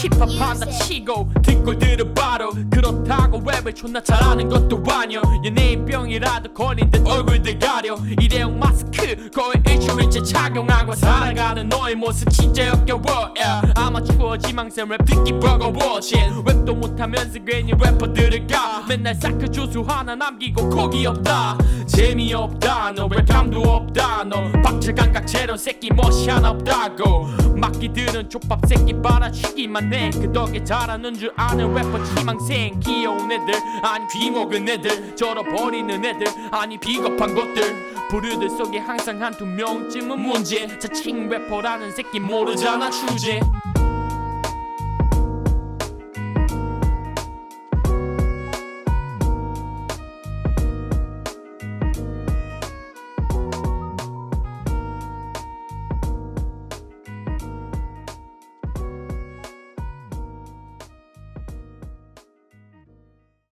힙합 한다 치고 듣고 들어봐도 그렇다고 랩을 존나 잘하는 것도 아니여 연예인병이라도 걸린 듯 얼굴들 가려. 일회용 마스크 거의 일주일째 착용하고 살아가는 너의 모습 진짜 역겨워 yeah. 아마추어 지망생 랩 듣기 버거워 진 랩도 못하면서 괜히 래퍼들을 가. 맨날 사크 주스 하나 남기고 곡이 없다. 재미없다. 너 랩감도 없다 너 박철감각 제로 새끼 멋이 하나 없다고. 막기들은 족밥 새끼 빨아치기만 해그 덕에 잘하는 줄 아는 래퍼 지망생. 귀여운 애들 아니 귀먹은 애들 절어버리는 애들 아니 비겁한 것들. 부류들 속에 항상 한 두 명쯤은 문제. 자칭 래퍼라는 새끼 모르잖아 주제